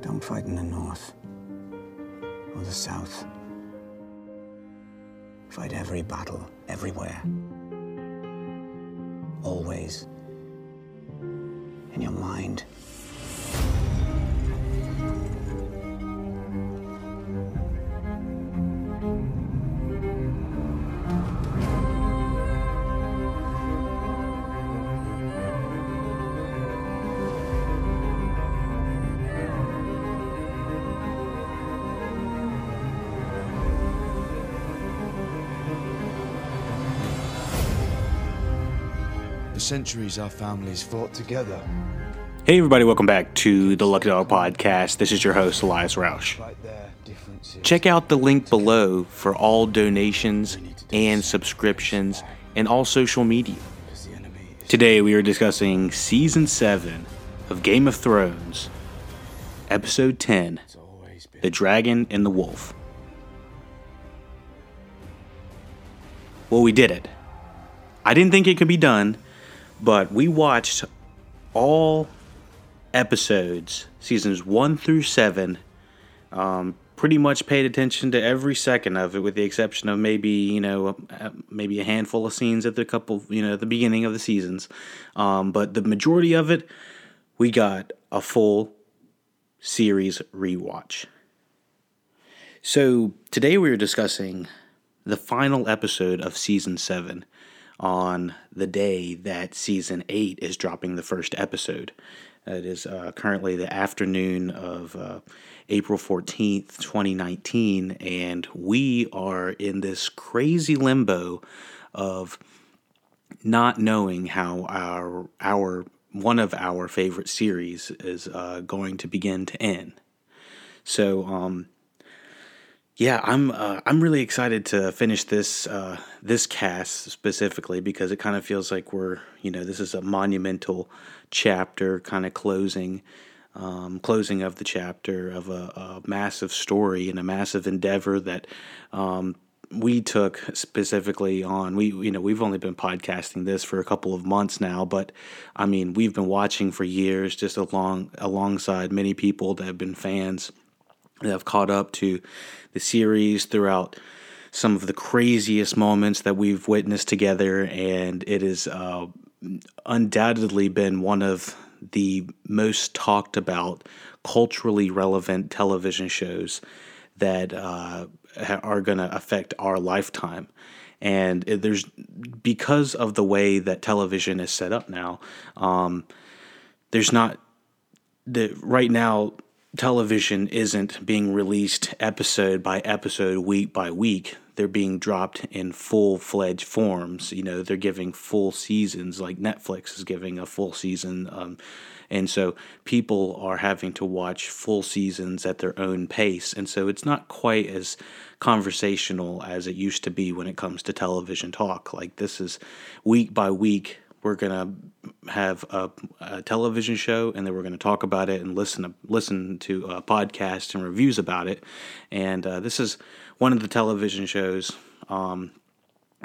Don't fight in the north or the south. Fight every battle, everywhere. Always. In your mind. Centuries, our families fought together. Hey, everybody, welcome back to the Lucky Dog Podcast. This is your host, Elias Roush. Fight their differences. Check out the link below for all donations and subscriptions and all social media. Because the enemy is Today, we are discussing Season 7 of Game of Thrones, Episode 10. The Dragon and the Wolf. Well, we did it. I didn't think it could be done, but we watched all episodes, seasons one through seven. Um, pretty much paid attention to every second of it, with the exception of maybe you know uh, maybe a handful of scenes at the couple you know the beginning of the seasons. Um, but the majority of it, we got a full series rewatch. So today we are discussing the final episode of season seven on the day that season eight is dropping the first episode. It is uh, currently the afternoon of uh, April 14th, 2019, and we are in this crazy limbo of not knowing how our our one of our favorite series is uh, going to begin to end. So, um, yeah, I'm uh, I'm really excited to finish this uh, this cast specifically because it kind of feels like we're you know this is a monumental chapter, kind of closing um, closing of the chapter of a, a massive story and a massive endeavor that um, we took specifically on. We you know we've only been podcasting this for a couple of months now but i mean we've been watching for years just along alongside many people that have been fans that have caught up to the series throughout some of the craziest moments that we've witnessed together and it has uh, undoubtedly been one of the most talked about culturally relevant television shows that uh, are going to affect our lifetime. And there's because of the way that television is set up now, um, there's not the right now television isn't being released episode by episode, week by week. They're being dropped in full fledged forms. You know, they're giving full seasons, like Netflix is giving a full season. Um, and so people are having to watch full seasons at their own pace. And so it's not quite as conversational as it used to be when it comes to television talk. Like this is week by week, we're gonna have a, a television show, and then we're gonna talk about it and listen to listen to uh, podcasts and reviews about it. And uh, this is one of the television shows um,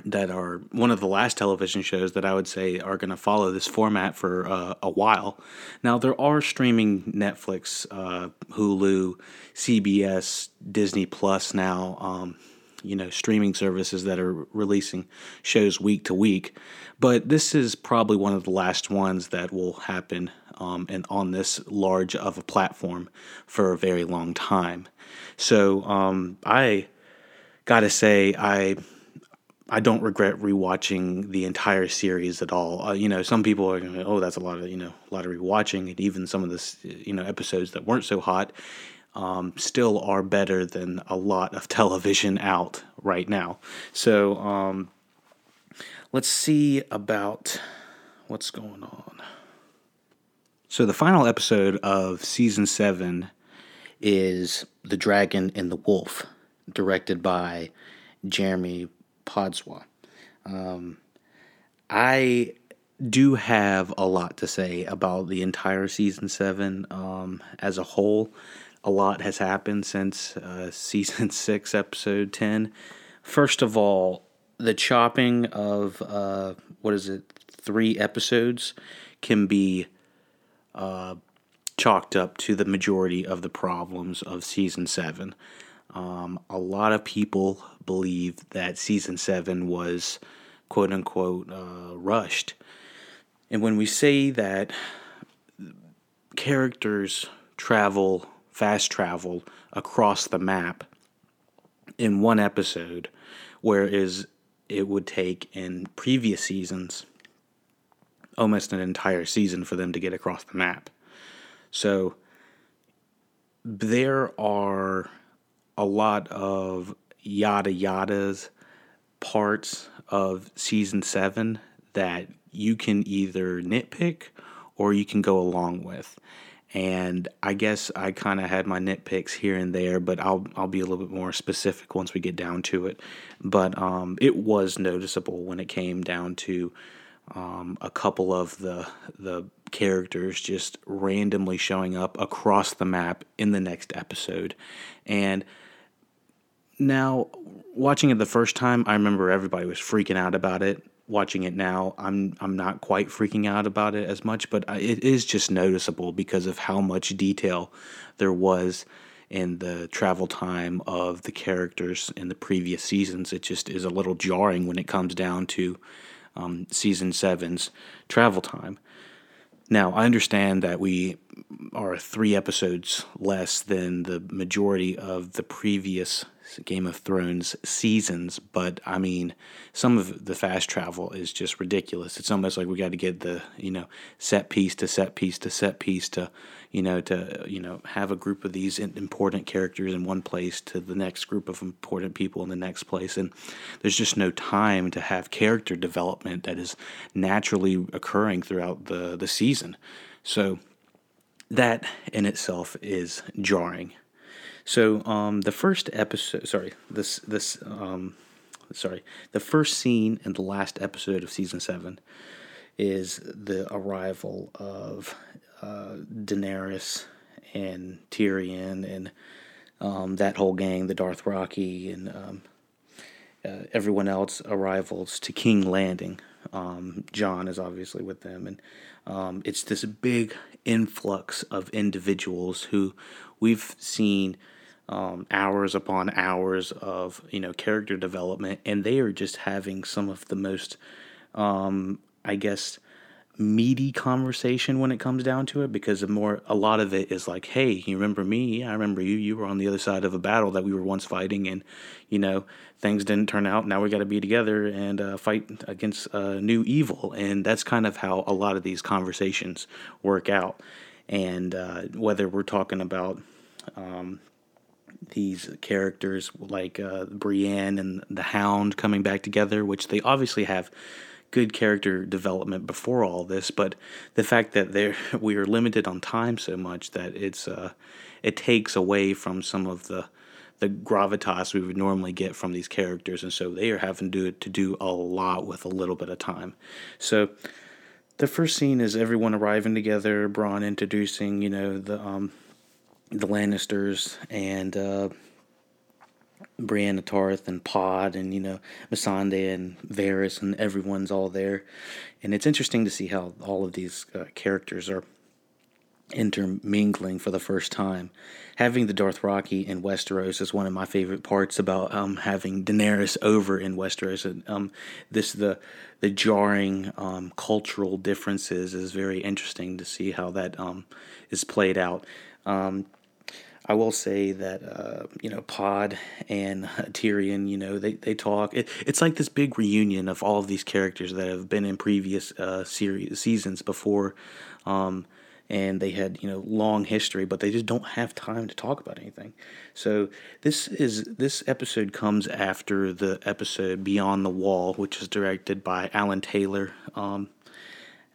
that are one of the last television shows that I would say are going to follow this format for uh, a while. Now there are streaming Netflix, uh, Hulu, CBS, Disney Plus now. Um, you know, streaming services that are releasing shows week to week, but this is probably one of the last ones that will happen um, and on this large of a platform for a very long time. So um, I gotta say, I I don't regret rewatching the entire series at all. Uh, you know, some people are going, "Oh, that's a lot of you know, a lot of rewatching," and even some of the you know episodes that weren't so hot um, still are better than a lot of television out right now. So um, let's see about what's going on. So the final episode of season seven is The Dragon and the Wolf, directed by Jeremy Podeswa. Um, I do have a lot to say about the entire season seven um, as a whole. A lot has happened since uh, season six, episode 10. First of all, the chopping of, uh, what is it, three episodes can be chalked up to the majority of the problems of season seven. Um, a lot of people believe that season seven was quote unquote uh, rushed. And when we say that characters travel, fast travel across the map in one episode, whereas it would take in previous seasons almost an entire season for them to get across the map. So there are a lot of yada yadas parts of season seven that you can either nitpick or you can go along with. And I guess I kind of had my nitpicks here and there, but I'll I'll be a little bit more specific once we get down to it. But um, it was noticeable when it came down to um, a couple of the the characters just randomly showing up across the map in the next episode, and now watching it the first time, I remember everybody was freaking out about it watching it now, I'm I'm not quite freaking out about it as much, but it is just noticeable because of how much detail there was in the travel time of the characters in the previous seasons. It just is a little jarring when it comes down to um, season seven's travel time. Now, I understand that we are three episodes less than the majority of the previous Game of Thrones seasons, but I mean, some of the fast travel is just ridiculous. It's almost like we got to get the you know set piece to set piece to set piece to you know to you know have a group of these important characters in one place to the next group of important people in the next place, and there's just no time to have character development that is naturally occurring throughout the the season. So that in itself is jarring. So um, the first episode, sorry, this this um, sorry, the first scene in the last episode of season seven is the arrival of uh, Daenerys and Tyrion and um, that whole gang, the Dothraki and um, uh, everyone else arrivals to King Landing. Um, Jon is obviously with them, and um, it's this big influx of individuals who we've seen um, hours upon hours of you know character development, and they are just having some of the most, um, I guess, meaty conversation when it comes down to it because the more a lot of it is like hey you remember me? Yeah, i remember you. You were on the other side of a battle that we were once fighting and you know things didn't turn out. Now we got to be together and uh, fight against uh, new evil. And that's kind of how a lot of these conversations work out. And uh, whether we're talking about um, these characters like uh, Brienne and the Hound coming back together, which they obviously have good character development before all this, but the fact that they we are limited on time so much that it's uh, it takes away from some of the the gravitas we would normally get from these characters, and so they are having to do, to do a lot with a little bit of time. So the first scene is everyone arriving together, Bronn introducing you know the um, the Lannisters and uh, Brienne Tarth and Pod and you know Missandei and Varys and everyone's all there, and it's interesting to see how all of these uh, characters are intermingling for the first time. Having the Dothraki in Westeros is one of my favorite parts about um, having Daenerys over in Westeros. And um, this the the jarring um, cultural differences is very interesting to see how that um, is played out. Um, I will say that uh, you know Pod and Tyrion, you know they they talk. It, it's like this big reunion of all of these characters that have been in previous uh, series seasons before, um, and they had you know long history, but they just don't have time to talk about anything. So this is this episode comes after the episode Beyond the Wall, which is directed by Alan Taylor. Um,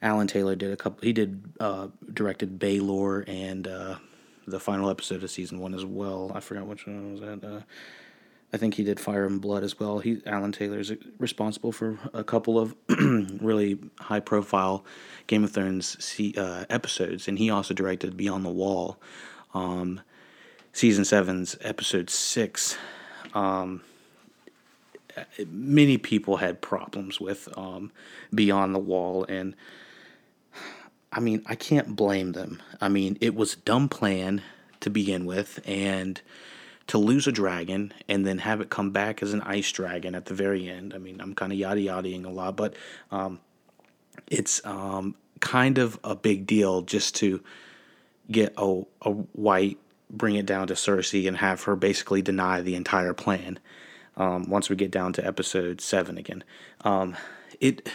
Alan Taylor did a couple. He did uh, directed Baelor and uh, the final episode of season one as well. I forgot which one was that. Uh, I think he did Fire and Blood as well. He Alan Taylor is responsible for a couple of really high profile Game of Thrones uh, episodes, and he also directed Beyond the Wall, um, season seven's episode six. Um, many people had problems with um, Beyond the Wall, and I mean, I can't blame them. I mean, it was a dumb plan to begin with, and to lose a dragon and then have it come back as an ice dragon at the very end. I mean, I'm kind of yada yadaing a lot, but um, it's um, kind of a big deal just to get a, a white, bring it down to Cersei, and have her basically deny the entire plan. Um, once we get down to episode seven again, um, it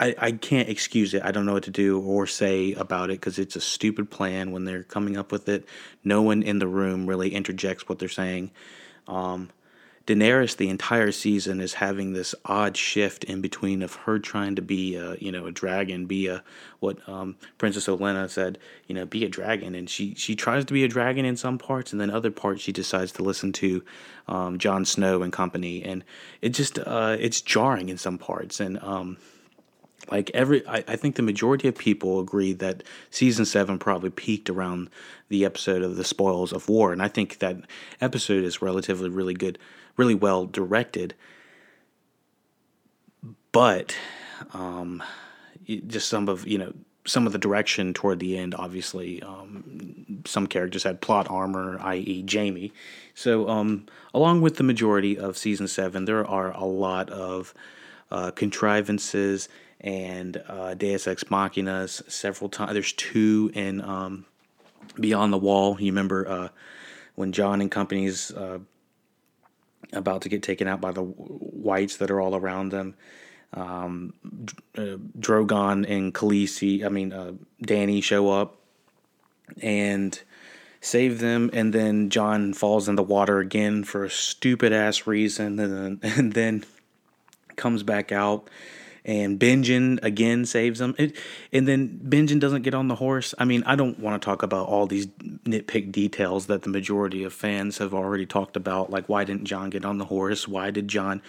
I, I can't excuse it. I don't know what to do or say about it because it's a stupid plan when they're coming up with it. No one in the room really interjects what they're saying. Um, Daenerys, the entire season, is having this odd shift in between of her trying to be, a, you know, a dragon, be a what um, Princess Olenna said, you know, be a dragon, and she she tries to be a dragon in some parts, and then other parts she decides to listen to um, Jon Snow and company, and it just uh, it's jarring in some parts, and um, like every I, I think the majority of people agree that season seven probably peaked around the episode of the spoils of war and i think that episode is relatively really good really well directed. But um just some of you know some of the direction toward the end obviously um, some characters had plot armor i.e jaime so um, along with the majority of season seven there are a lot of uh, contrivances and uh, Deus Ex Machinas several times. There's two in um, Beyond the Wall. You remember uh, when Jon and company's uh, about to get taken out by the whites that are all around them. Um, uh, Drogon and Khaleesi, I mean uh, Dany, show up and save them, and then Jon falls in the water again for a stupid ass reason, and then, and then comes back out and Benjen again saves him. It, and then Benjen doesn't get on the horse. I mean, I don't want to talk about all these nitpick details that the majority of fans have already talked about. Like, why didn't Jon get on the horse? Why did Jon,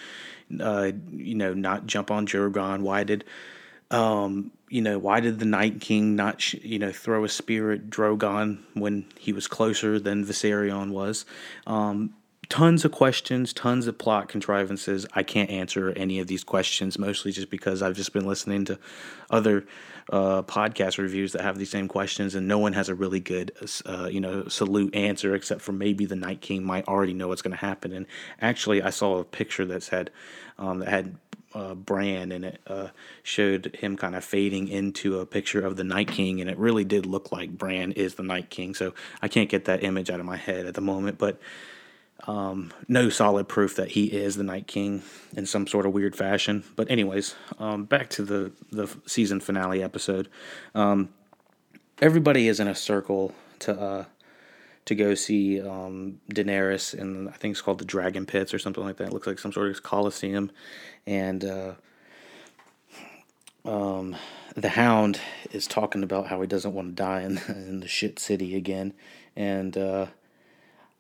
uh, you know, not jump on Drogon? Why did, um, you know, why did the Night King not, sh- you know, throw a spear at Drogon when he was closer than Viserion was? Um, tons of questions, tons of plot contrivances. I can't answer any of these questions, mostly just because I've just been listening to other uh, podcast reviews that have these same questions, and no one has a really good, uh, you know, salute answer except for maybe the Night King might already know what's going to happen. And actually, I saw a picture that said um, that had uh, Bran, and it uh, showed him kind of fading into a picture of the Night King, and it really did look like Bran is the Night King. So I can't get that image out of my head at the moment, but um, no solid proof that he is the Night King in some sort of weird fashion. But anyways, um, back to the the season finale episode. Um, everybody is in a circle to uh, to go see um, Daenerys, and I think it's called the Dragon Pits or something like that. It looks like some sort of coliseum, and uh, um, the Hound is talking about how he doesn't want to die in, in the shit city again, and uh,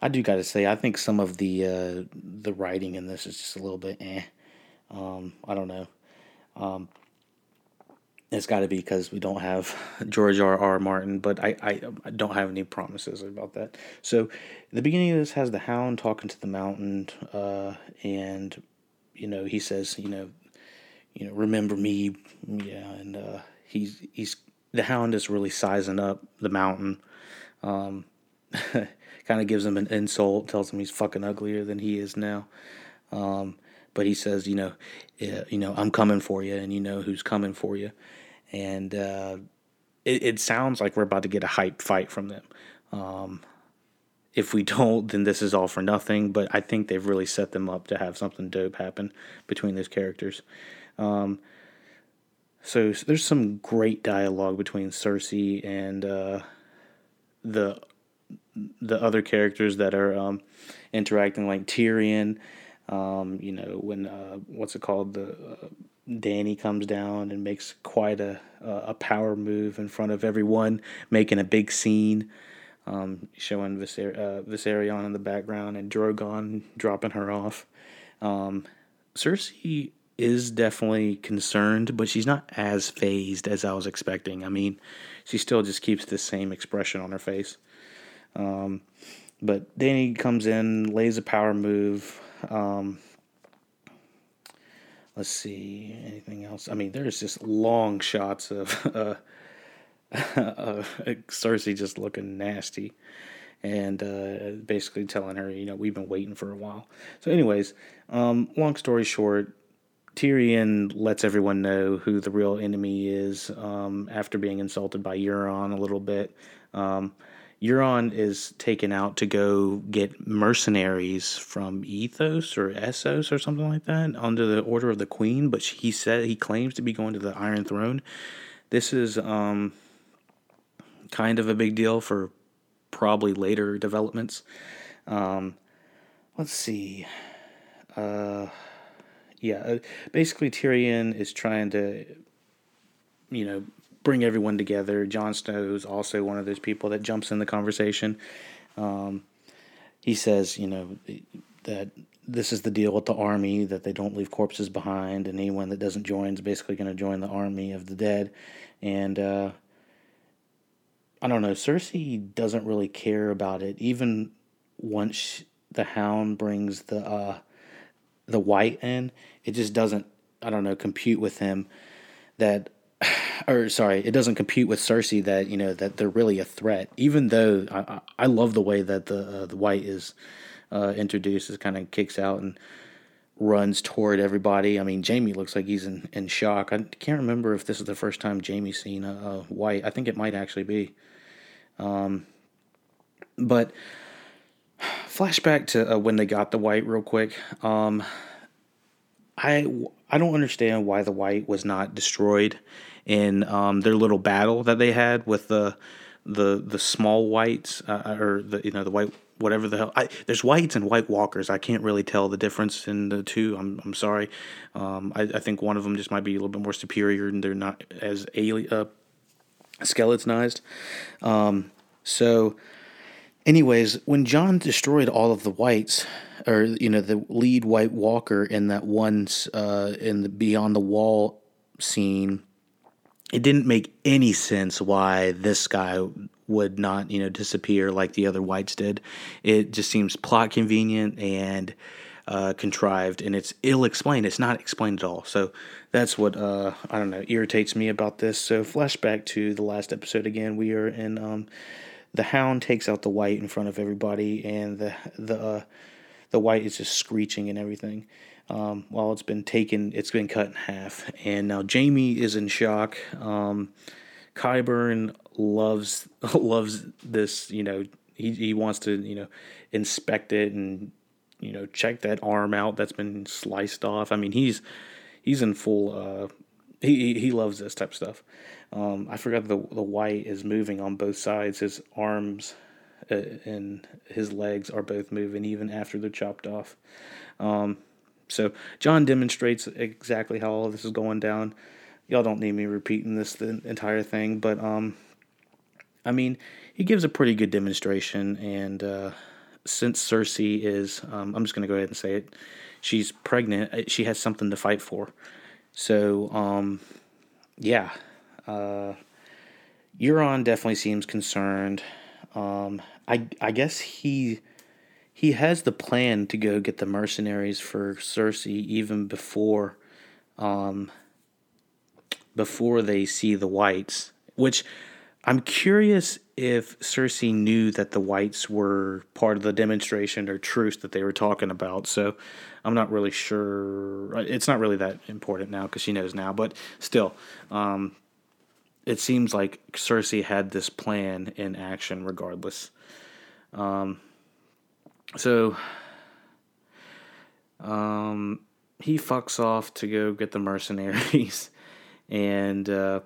I do got to say, I think some of the uh, the writing in this is just a little bit eh. Um, I don't know. Um, it's got to be because we don't have George R. R. Martin, but I, I, I don't have any promises about that. So, the beginning of this has the Hound talking to the Mountain, uh, and you know he says, you know, you know, remember me, yeah, and uh, he's he's the Hound is really sizing up the Mountain. Um, kind of gives him an insult, tells him he's fucking uglier than he is now. Um, but he says, you know, yeah, you know, I'm coming for you, and you know who's coming for you, and uh, it, it, sounds like we're about to get a hype fight from them. Um, if we don't, then this is all for nothing. But I think they've really set them up to have something dope happen between those characters. Um, so, so, there's some great dialogue between Cersei and uh, the the other characters that are um, interacting, like Tyrion. Um, you know, when uh, what's it called? The uh, Dany comes down and makes quite a a power move in front of everyone, making a big scene, um, showing Viser- uh, Viserion in the background and Drogon dropping her off. Um, Cersei is definitely concerned, but she's not as phased as I was expecting. I mean, she still just keeps the same expression on her face. Um, but Dany comes in, lays a power move. Um, let's see anything else. I mean, there's just long shots of uh, uh, Cersei just looking nasty, and uh, basically telling her, you know, we've been waiting for a while. So, anyways, um, long story short, Tyrion lets everyone know who the real enemy is um, after being insulted by Euron a little bit. Um, Euron is taken out to go get mercenaries from Ethos or Essos or something like that under the order of the Queen, but he said he claims to be going to the Iron Throne. This is um, kind of a big deal for probably later developments. Um, let's see. Uh, yeah, uh, basically Tyrion is trying to, you know, bring everyone together. Jon Snow is also one of those people that jumps in the conversation. Um, he says, you know, that this is the deal with the army that they don't leave corpses behind, and anyone that doesn't join is basically going to join the army of the dead. And uh, I don't know, Cersei doesn't really care about it, even once the Hound brings the uh, the White in. It just doesn't, I don't know, compute with him that or sorry, it doesn't compute with Cersei that you know that they're really a threat. Even though I, I love the way that the uh, the white is uh, introduced, it kind of kicks out and runs toward everybody. I mean, Jaime looks like he's in, in shock. I can't remember if this is the first time Jaime's seen a, a white. I think it might actually be. Um, but flashback to uh, when they got the white real quick. Um, I I don't understand why the white was not destroyed in um, their little battle that they had with the the the small whites uh, or the you know the white whatever the hell. I, there's whites and white walkers. I can't really tell the difference in the two. I'm I'm sorry. Um, I, I think one of them just might be a little bit more superior and they're not as alien uh, skeletonized. Um, so, anyways, when Jon destroyed all of the whites, or you know the lead White Walker in that one uh, in the Beyond the Wall scene it didn't make any sense why this guy would not, you know, disappear like the other whites did. It just seems plot convenient and uh, contrived, and it's ill explained. It's not explained at all. So that's what uh, I don't know irritates me about this. So flashback to the last episode again. We are in um, the Hound takes out the white in front of everybody, and the the uh, the white is just screeching and everything. Um, while it's been taken, it's been cut in half, and now Jaime is in shock. Um, Qyburn loves loves this. You know, he he wants to you know inspect it and you know check that arm out that's been sliced off. I mean, he's he's in full. Uh, he he loves this type of stuff. Um, I forgot the the white is moving on both sides. His arms uh, and his legs are both moving even after they're chopped off. Um, so Jon demonstrates exactly how all this is going down. Y'all don't need me repeating this the entire thing, but um, I mean, he gives a pretty good demonstration. And uh, since Cersei is, um, I'm just gonna go ahead and say it, she's pregnant. Uh, she has something to fight for. So um, yeah, uh, Euron definitely seems concerned. Um, I I guess he he has the plan to go get the mercenaries for Cersei even before um before they see the whites, which I'm curious if Cersei knew that the whites were part of the demonstration or truce that they were talking about. So I'm not really sure. It's not really that important now because she knows now, but still, um, it seems like Cersei had this plan in action regardless. Um, so um, he fucks off to go get the mercenaries, and uh,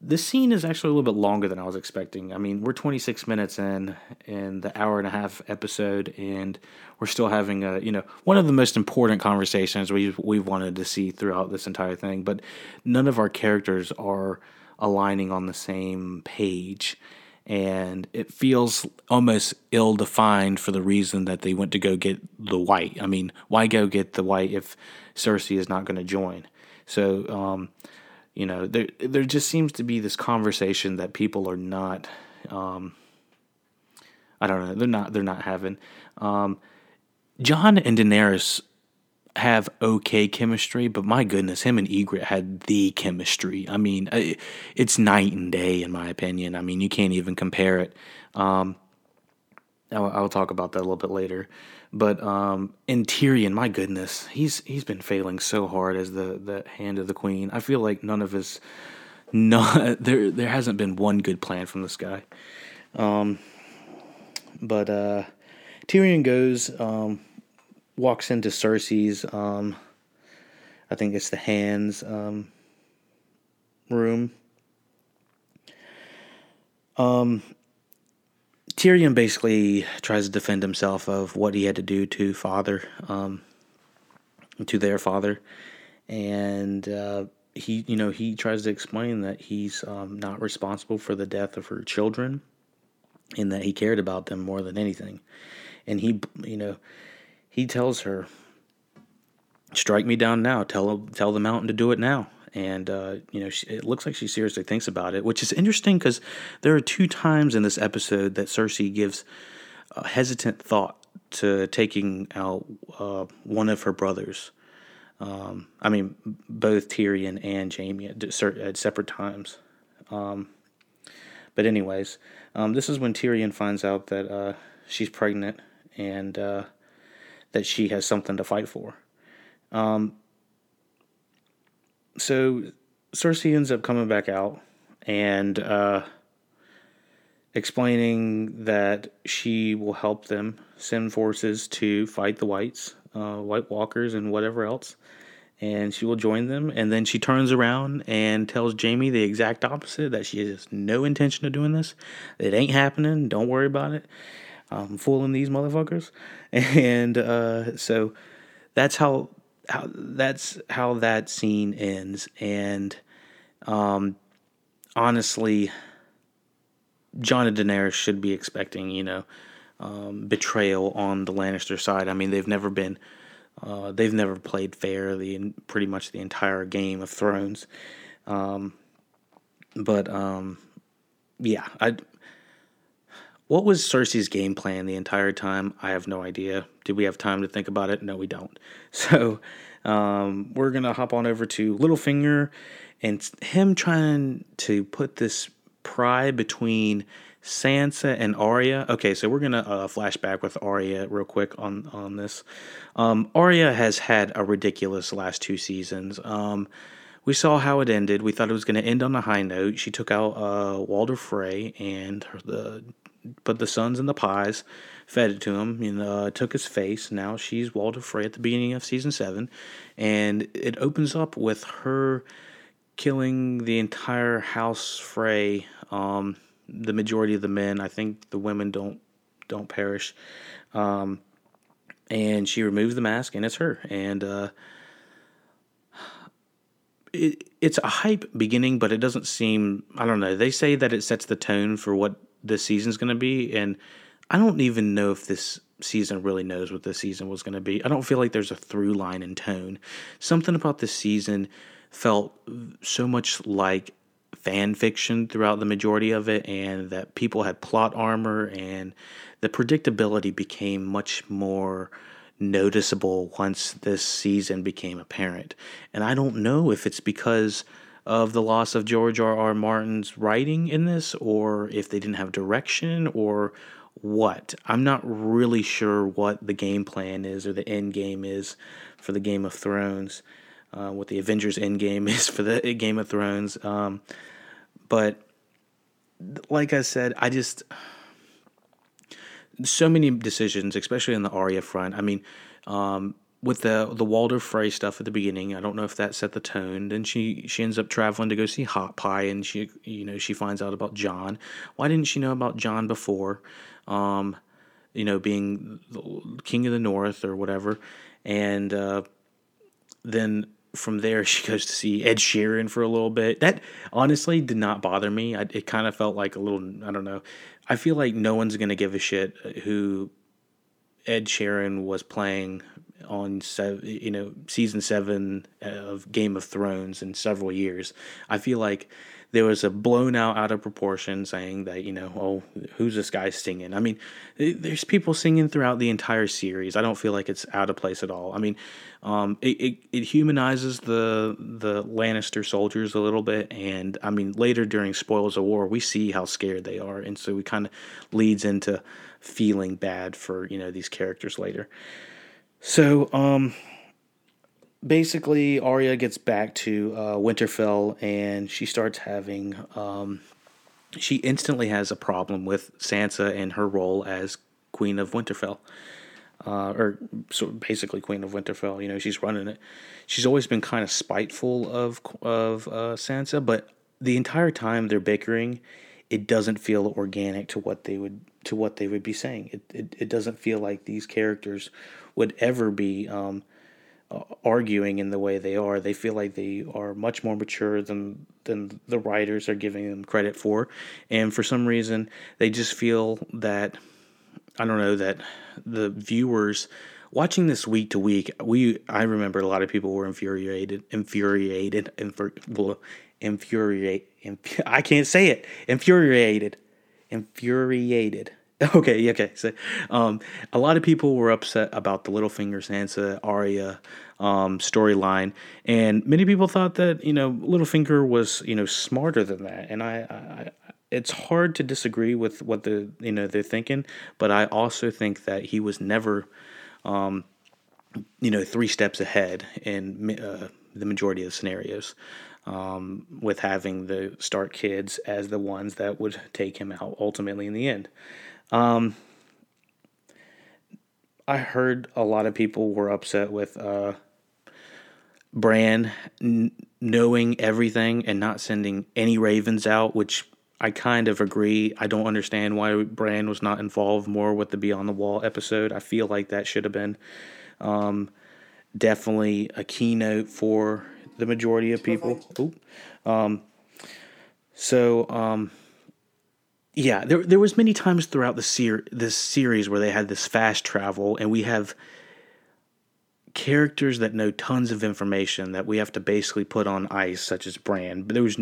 this scene is actually a little bit longer than I was expecting. I mean, we're 26 minutes in in the hour and a half episode, and we're still having a you know one of the most important conversations we we've wanted to see throughout this entire thing. But none of our characters are aligning on the same page and it feels almost ill defined for the reason that they went to go get the white. I mean, why go get the white if Cersei is not going to join? So, um, you know, there there just seems to be this conversation that people are not. Um, I don't know. They're not. They're not having. Um, Jon and Daenerys. Have okay chemistry, but my goodness, him and Ygritte had the chemistry. I mean, it's night and day in my opinion. I mean, you can't even compare it. Um, I'll, I'll, talk about that a little bit later. But um, in Tyrion, my goodness, he's he's been failing so hard as the the hand of the queen. I feel like none of his no there there hasn't been one good plan from this guy. Um, but uh, Tyrion goes um, walks into Cersei's. Um, I think it's the hands um, room. Um, Tyrion basically tries to defend himself of what he had to do to father, um, to their father, and uh, he, you know, he tries to explain that he's um, not responsible for the death of her children, and that he cared about them more than anything, and he, you know, he tells her, "Strike me down now. Tell tell the mountain to do it now." And uh, you know, she, it looks like she seriously thinks about it, which is interesting because there are two times in this episode that Cersei gives a hesitant thought to taking out uh, one of her brothers. Um, I mean, both Tyrion and at, at separate times. Um, but anyways, um, this is when Tyrion finds out that uh, she's pregnant, and uh, that she has something to fight for. Um, so Cersei ends up coming back out and uh, explaining that she will help them send forces to fight the whites, uh, White Walkers, and whatever else. And she will join them. And then she turns around and tells Jaime the exact opposite that she has no intention of doing this. It ain't happening. Don't worry about it. I'm fooling these motherfuckers. And uh, so that's how how that's how that scene ends. And um, honestly, Jon and Daenerys should be expecting, you know, um, betrayal on the Lannister side. I mean, they've never been, uh, they've never played fair the pretty much the entire Game of Thrones. Um, but um, yeah, I what was Cersei's game plan the entire time? I have no idea. Did we have time to think about it? No, we don't. So um, we're gonna hop on over to Littlefinger and him trying to put this pry between Sansa and Arya. Okay, so we're gonna uh, flashback with Arya real quick on on this. Um, Arya has had a ridiculous last two seasons. Um, we saw how it ended. We thought it was going to end on a high note. She took out uh, Walder Frey and the put the sons in the pies, fed it to him, you know, uh, took his face. Now she's Walder Frey at the beginning of season seven, and it opens up with her killing the entire house Frey. Um, the majority of the men, I think the women don't don't perish. Um, and she removes the mask, and it's her. And uh, it, it's a hype beginning, but it doesn't seem. I don't know. They say that it sets the tone for what this season's going to be. And I don't even know if this season really knows what this season was going to be. I don't feel like there's a through line in tone. Something about this season felt so much like fan fiction throughout the majority of it, and that people had plot armor, and the predictability became much more noticeable once this season became apparent. And I don't know if it's because of the loss of George R. R. Martin's writing in this, or if they didn't have direction, or what. I'm not really sure what the game plan is or the end game is for the Game of Thrones, uh, what the Avengers end game is for the Game of Thrones. Um, but like I said, I just so many decisions, especially on the Arya front. I mean, um, with the the Walder Frey stuff at the beginning. I don't know if that set the tone. Then she she ends up traveling to go see Hot Pie, and she you know she finds out about Jon. Why didn't she know about Jon before? Um, you know, being king of the North or whatever, and uh, then from there she goes to see Ed Sheeran for a little bit. That honestly did not bother me. I, it kind of felt like a little I don't know. I feel like no one's gonna give a shit who Ed Sheeran was playing on you know season seven of Game of Thrones in several years. I feel like there was a blown out out of proportion saying that you know oh who's this guy singing? I mean there's people singing throughout the entire series. I don't feel like it's out of place at all. I mean um, it, it, it humanizes the the lannister soldiers a little bit. And i mean later during spoils of war we see how scared they are. And so we kind of leads into feeling bad for you know these characters later so um basically Arya gets back to uh, Winterfell and she starts having um, she instantly has a problem with Sansa and her role as Queen of Winterfell. Uh, or so basically Queen of Winterfell, you know, she's running it. She's always been kind of spiteful of of uh, Sansa, but the entire time they're bickering, it doesn't feel organic to what they would to what they would be saying. It it, it doesn't feel like these characters would ever be um, arguing in the way they are. They feel like they are much more mature than than the writers are giving them credit for, and for some reason they just feel that I don't know that the viewers watching this week to week. We I remember a lot of people were infuriated, infuriated, infur, infuriate. Inf, I can't say it. Infuriated, infuriated Okay, okay. So, um, a lot of people were upset about the Littlefinger Sansa Arya um, storyline, and many people thought that you know Littlefinger was you know smarter than that, and I, I, it's hard to disagree with what the you know they're thinking, but I also think that he was never, um, you know, three steps ahead in uh, the majority of scenarios. Um, with having the Stark kids as the ones that would take him out ultimately in the end. Um, I heard a lot of people were upset with uh, Bran n- knowing everything and not sending any ravens out, which I kind of agree. I don't understand why Bran was not involved more with the Beyond the Wall episode. I feel like that should have been um, definitely a keynote for the majority of people. Um, so um, yeah, there there was many times throughout the ser- this series where they had this fast travel, and we have characters that know tons of information that we have to basically put on ice, such as Bran. But there was,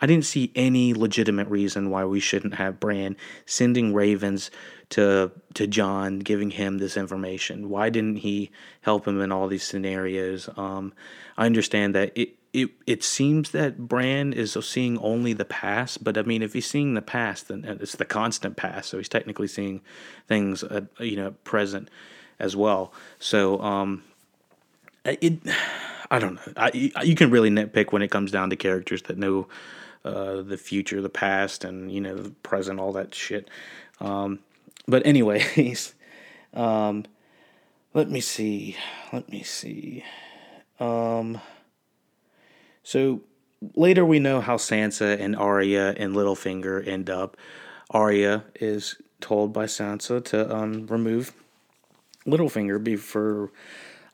I didn't see any legitimate reason why we shouldn't have Bran sending ravens to to Jon, giving him this information. Why didn't he help him in all these scenarios? Um, I understand that it it it seems that Bran is seeing only the past, but I mean, if he's seeing the past, then it's the constant past. So he's technically seeing things, uh, you know, present as well. So um, it, I don't know. I, you can really nitpick when it comes down to characters that know uh, the future, the past, and you know, the present, all that shit. Um, but anyways, um, let me see. Let me see. Um, so later we know how Sansa and Arya and Littlefinger end up. Arya is told by Sansa to um, remove Littlefinger be for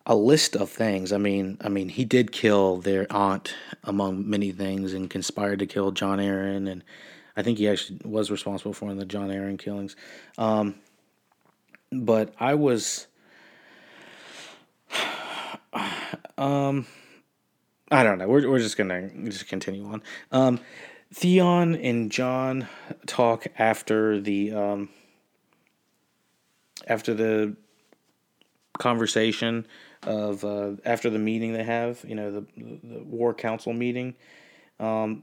a list of things. I mean, I mean, he did kill their aunt among many things, and conspired to kill Jon Arryn, and I think he actually was responsible for the Jon Arryn killings. Um, but I was, um, I don't know. We're we're just gonna just continue on. Um, Theon and Jon talk after the um, after the conversation of uh, after the meeting they have. You know the the War Council meeting. Um,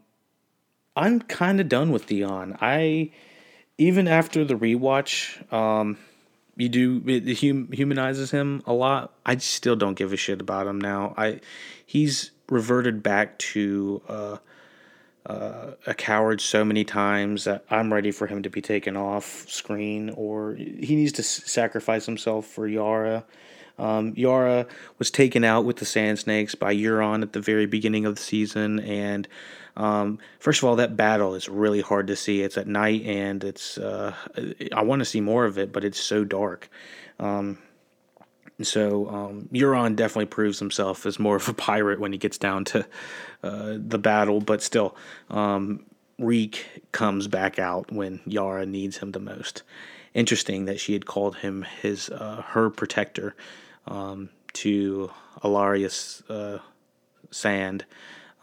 I'm kind of done with Theon. I even after the rewatch. Um, you do it humanizes him a lot. I still don't give a shit about him now. I he's reverted back to uh, uh, a coward so many times that I'm ready for him to be taken off screen, or he needs to s- sacrifice himself for Yara. Um, Yara was taken out with the Sand Snakes by Euron at the very beginning of the season, and um, first of all, that battle is really hard to see. It's at night, and it's uh, I want to see more of it, but it's so dark. Um, so um, Euron definitely proves himself as more of a pirate when he gets down to uh, the battle, but still, um, Reek comes back out when Yara needs him the most. Interesting that she had called him his uh, her protector um, to Allarius uh, Sand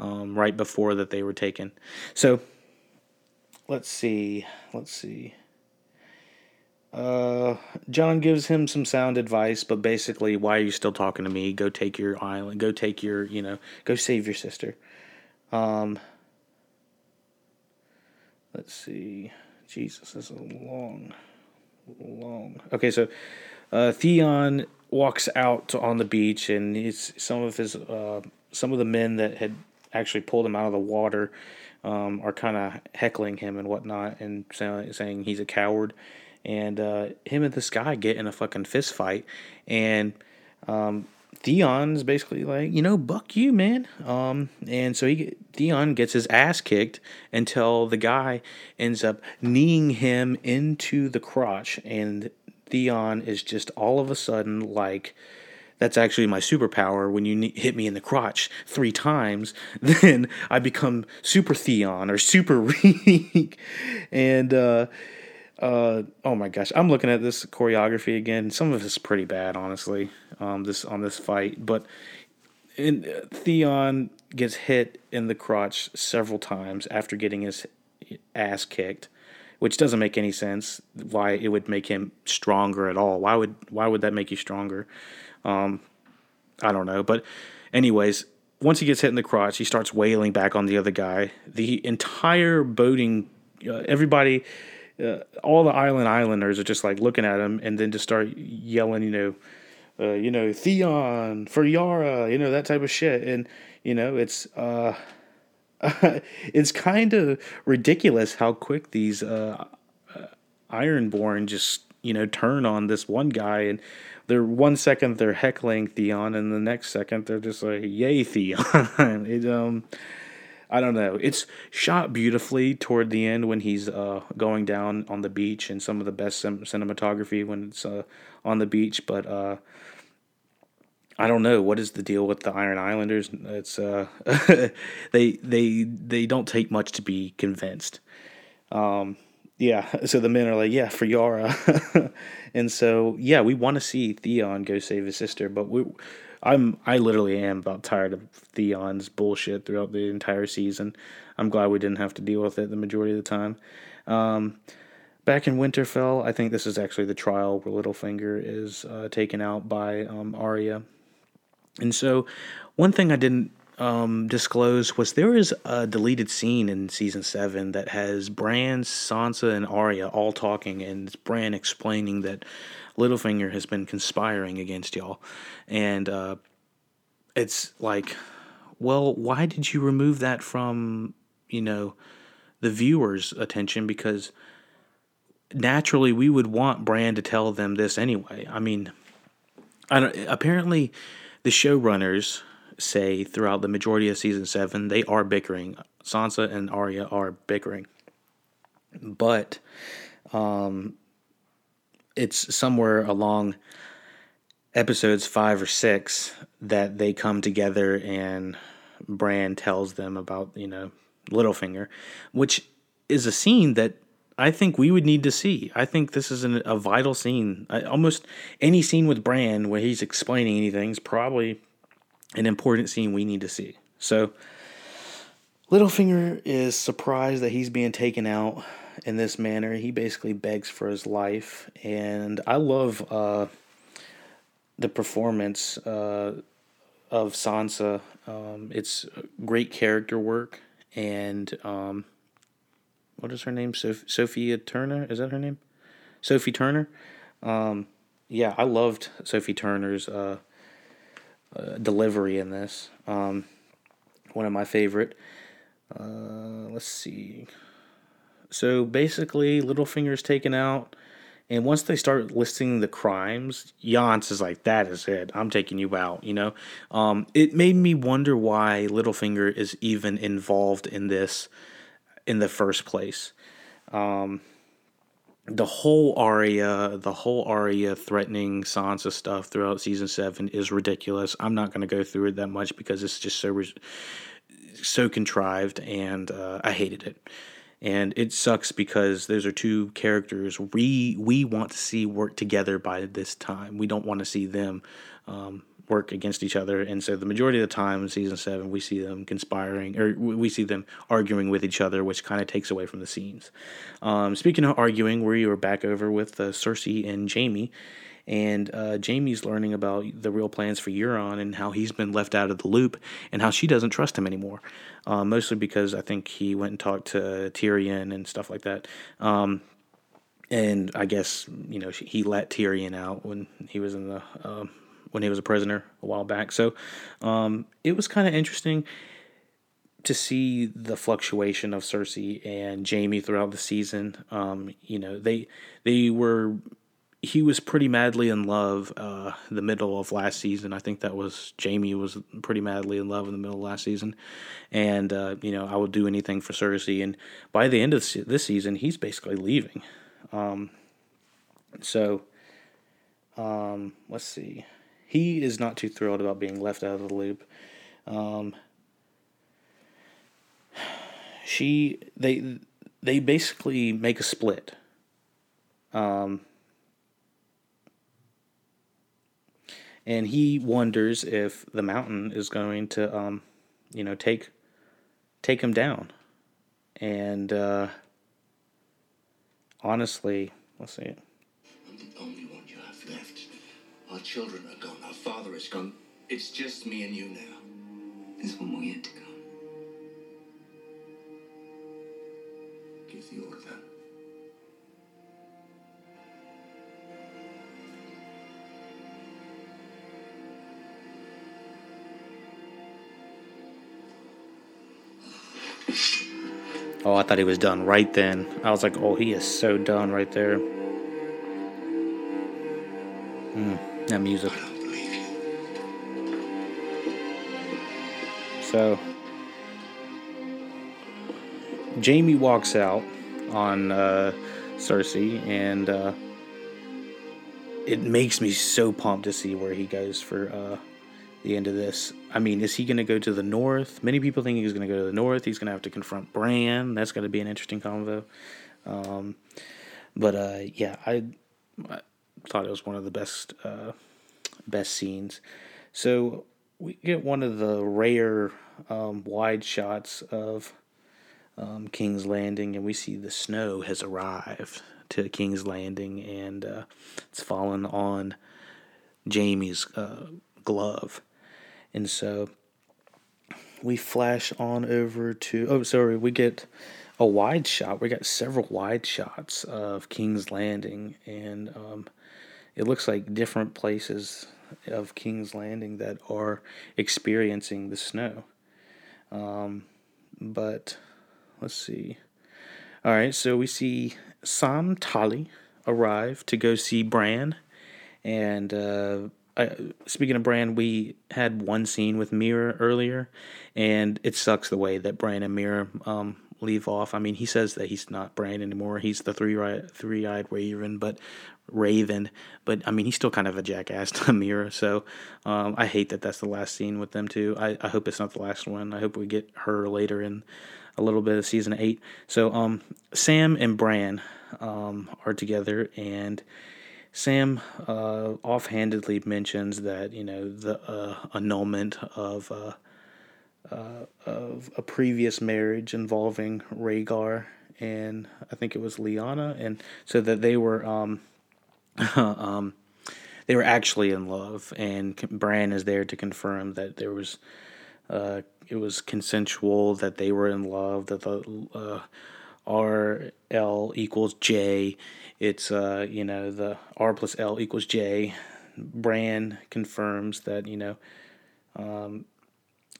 um, right before that they were taken. So let's see. Let's see. Uh, Jon gives him some sound advice, but basically, why are you still talking to me? Go take your island. Go take your, you know, go save your sister. Um, let's see. Jesus, this is a long, long. Okay, so uh, Theon walks out on the beach, and he's some of his uh, some of the men that had actually pulled him out of the water um, are kind of heckling him and whatnot, and say, saying he's a coward. And uh, him and this guy get in a fucking fist fight, and um, Theon's basically like, you know, buck you, man. Um, and so he Theon gets his ass kicked until the guy ends up kneeing him into the crotch, and Theon is just all of a sudden like. That's actually my superpower. When you hit me in the crotch three times, then I become Super Theon or Super Reek. and uh, uh, oh my gosh, I'm looking at this choreography again. Some of it's pretty bad, honestly. Um, this on this fight, but uh, Theon gets hit in the crotch several times after getting his ass kicked, which doesn't make any sense. Why it would make him stronger at all? Why would why would that make you stronger? Um, I don't know, but anyways, once he gets hit in the crotch, he starts wailing back on the other guy. The entire boating, uh, everybody, uh, all the island islanders are just like looking at him, and then just start yelling, you know, uh, you know, Theon for Yara, you know that type of shit, and you know it's uh, it's kind of ridiculous how quick these uh, uh, Ironborn just you know turn on this one guy and they're one second they're heckling Theon, and the next second they're just like, "Yay, Theon!" it um, I don't know. It's shot beautifully toward the end when he's uh going down on the beach, and some of the best cinematography when it's uh on the beach. But uh, I don't know what is the deal with the Iron Islanders. It's uh, they they they don't take much to be convinced. Um, yeah, so the men are like, yeah, for Yara. and so, yeah, we want to see Theon go save his sister, but we, I'm, I literally am about tired of Theon's bullshit throughout the entire season. I'm glad we didn't have to deal with it the majority of the time. Um, back in Winterfell, I think this is actually the trial where Littlefinger is uh, taken out by um, Arya. And so, one thing I didn't um, disclosed was there is a deleted scene in season seven that has Bran, Sansa, and Arya all talking, and it's Bran explaining that Littlefinger has been conspiring against y'all, and uh, it's like, well, why did you remove that from you know the viewers' attention? Because naturally, we would want Bran to tell them this anyway. I mean, I don't. Apparently, the showrunners say throughout the majority of season seven, they are bickering. Sansa and Arya are bickering. But um, it's somewhere along episodes five or six that they come together and Bran tells them about, you know, Littlefinger, which is a scene that I think we would need to see. I think this is an, a vital scene. I, almost any scene with Bran where he's explaining anything is probably an important scene we need to see. So, Littlefinger is surprised that he's being taken out in this manner. He basically begs for his life, and I love uh, the performance uh, of Sansa. Um, it's great character work, and um, what is her name? Soph- Sophia Turner. Is that her name? Sophie Turner. Um, yeah, I loved Sophie Turner's. Uh, uh, delivery in this. Um, one of my favorite. Uh, let's see. So basically, Littlefinger's taken out, and once they start listing the crimes, Jans is like, "That is it. I'm taking you out." You know, um, it made me wonder why Littlefinger is even involved in this in the first place. Um, the whole Arya, the whole Arya threatening Sansa stuff throughout season seven is ridiculous. I'm not going to go through it that much because it's just so so contrived, and uh, I hated it. And it sucks because those are two characters we we want to see work together by this time. We don't want to see them um, work against each other, and so the majority of the time in season seven, we see them conspiring or we see them arguing with each other, which kind of takes away from the scenes. Um, speaking of arguing, we are back over with uh, Cersei and Jaime, and uh, Jaime's learning about the real plans for Euron and how he's been left out of the loop and how she doesn't trust him anymore. Uh, mostly because I think he went and talked to Tyrion and stuff like that. Um, and I guess you know he let Tyrion out when he was in the uh, when he was a prisoner a while back. So um, it was kind of interesting to see the fluctuation of Cersei and Jaime throughout the season. Um, you know they they were he was pretty madly in love uh, the middle of last season. I think that was Jaime was pretty madly in love in the middle of last season, and uh, you know I would do anything for Cersei. And by the end of this season, he's basically leaving. Um, so um, let's see, he is not too thrilled about being left out of the loop. Um, she they they basically make a split. Um, and he wonders if the mountain is going to, um, you know, take take him down. And uh, honestly, let's see Our children are gone. Our father is gone. It's just me and you now. There's one more yet to come. Give the order. Oh, I thought he was done right then. I was like, oh, he is so done right there. Mm, that music. So, Jaime walks out on uh, Cersei, and uh, it makes me so pumped to see where he goes for uh, the end of this. I mean, is he going to go to the north? Many people think he's going to go to the north. He's going to have to confront Bran. That's going to be an interesting convo. Um, but uh, yeah, I, I, thought it was one of the best uh, best scenes. So we get one of the rare um, wide shots of um, King's Landing, and we see the snow has arrived to King's Landing, and uh, it's fallen on Jaime's uh, glove. And so we flash on over to oh sorry, we get a wide shot. We got several wide shots of King's Landing and um, it looks like different places of King's Landing that are experiencing the snow. Um, but let's see. All right, so we see Sam Tarly arrive to go see Bran, and uh, speaking of Bran, we had one scene with Meera earlier, and it sucks the way that Bran and Meera um, leave off. I mean, he says that he's not Bran anymore; he's the three three eyed Raven, but Raven. But I mean, he's still kind of a jackass to Meera. So um, I hate that that's the last scene with them too. I, I hope it's not the last one. I hope we get her later in a little bit of season eight. So um, Sam and Bran um, are together and Sam uh, offhandedly mentions that you know the uh, annulment of uh, uh, of a previous marriage involving Rhaegar and I think it was Lyanna, and so that they were um, um, they were actually in love, and Bran is there to confirm that there was uh, it was consensual, that they were in love, that the uh, R L equals J it's uh, you know the R plus L equals J. Bran confirms that you know um,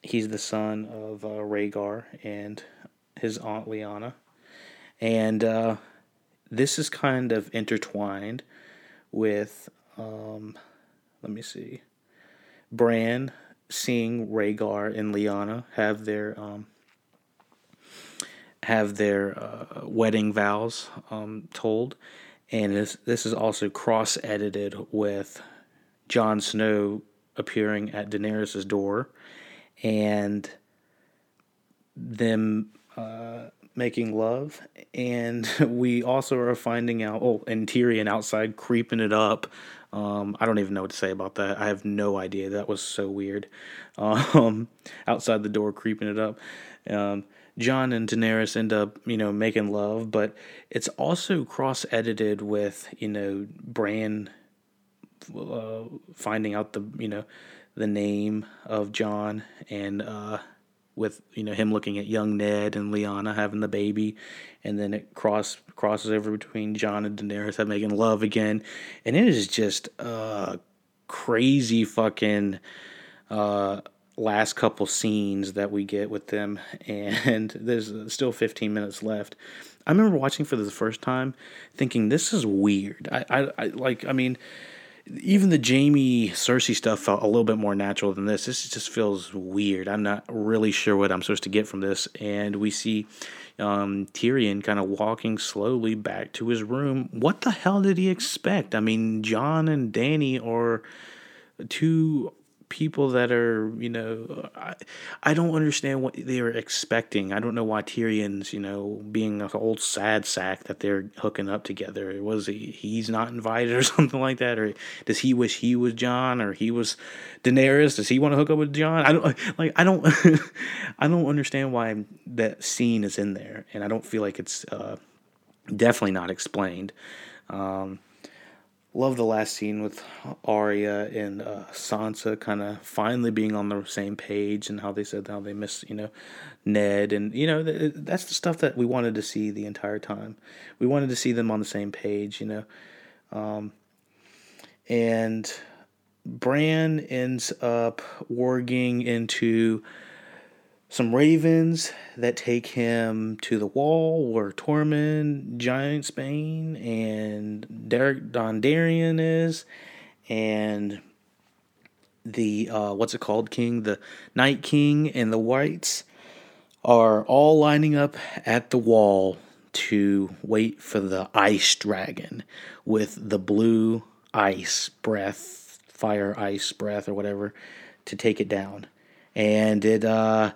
he's the son of uh, Rhaegar and his aunt Lyanna, and uh, this is kind of intertwined with um, let me see, Bran seeing Rhaegar and Lyanna have their um, have their uh, wedding vows um, told, and this this is also cross edited with Jon Snow appearing at Daenerys' door, and them uh, making love, and we also are finding out. Oh, and Tyrion outside creeping it up Um, I don't even know what to say about that. I have no idea. That was so weird. Um, outside the door, creeping it up. Um, Jon and Daenerys end up, you know, making love, but it's also cross edited with, you know, Bran uh, finding out the, you know, the name of Jon and uh, with you know him looking at young Ned and Lyanna having the baby, and then it cross crosses over between Jon and Daenerys making love again, and it is just a crazy fucking uh, last couple scenes that we get with them, and there's still 15 minutes left. I remember watching for the first time, thinking this is weird. I, I, I like I mean even the Jaime Cersei stuff felt a little bit more natural than this. This just feels weird. I'm not really sure what I'm supposed to get from this. And we see um, Tyrion kind of walking slowly back to his room. What the hell did he expect? I mean, Jon and Dany are two people that are, you know, I, I don't understand what they were expecting. I don't know why Tyrion's, you know, being an old sad sack that they're hooking up together. Was he he's not invited or something like that, or does he wish he was Jon or he was Daenerys? Does he want to hook up with Jon? I don't like. I don't. I don't understand why that scene is in there, and I don't feel like it's uh, definitely not explained. Um, love the last scene with Arya and uh, Sansa kind of finally being on the same page and how they said how they miss you know Ned and you know th- that's the stuff that we wanted to see the entire time. We wanted to see them on the same page, you know. Um, and Bran ends up warging into some ravens that take him to the wall where Tormund, Giantsbane, and Beric Dondarrion is, and the uh, what's it called, King, the Night King, and the Whites are all lining up at the wall to wait for the ice dragon with the blue ice breath, fire ice breath, or whatever, to take it down. And it uh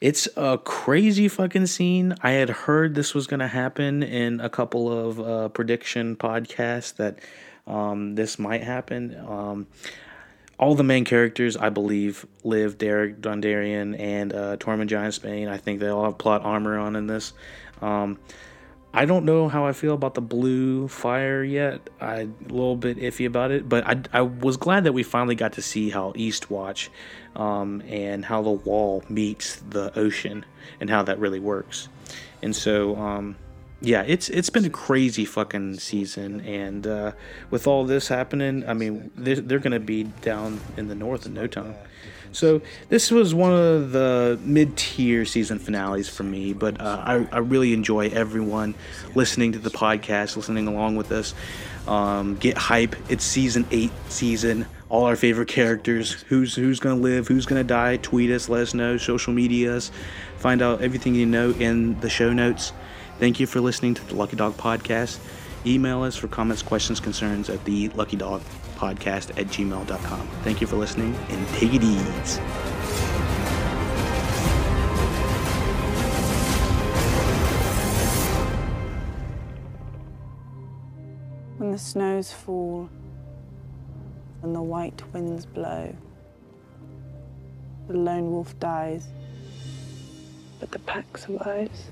it's a crazy fucking scene. I had heard this was going to happen in a couple of uh, prediction podcasts that um, this might happen. Um, all the main characters, I believe, live Beric Dondarrion and uh, Tormund Giantsbane. I think they all have plot armor on in this. Um, I don't know how I feel about the blue fire yet. I'm a little bit iffy about it, but I, I was glad that we finally got to see how Eastwatch um, and how the wall meets the ocean and how that really works. And so, um, yeah, it's it's been a crazy fucking season, and uh, with all this happening, I mean, they're, they're going to be down in the north in no time. So this was one of the mid-tier season finales for me, but uh, I, I really enjoy everyone listening to the podcast, listening along with us. Um, get hype! It's season eight season. All our favorite characters. Who's who's gonna live? Who's gonna die? Tweet us. Let us know. Social medias. Find out everything you know in the show notes. Thank you for listening to the Lucky Dog Podcast. Email us for comments, questions, concerns at the Lucky Dog Podcast at gmail.com. Thank you for listening and take it easy. When the snows fall and the white winds blow, the lone wolf dies, but the pack survives.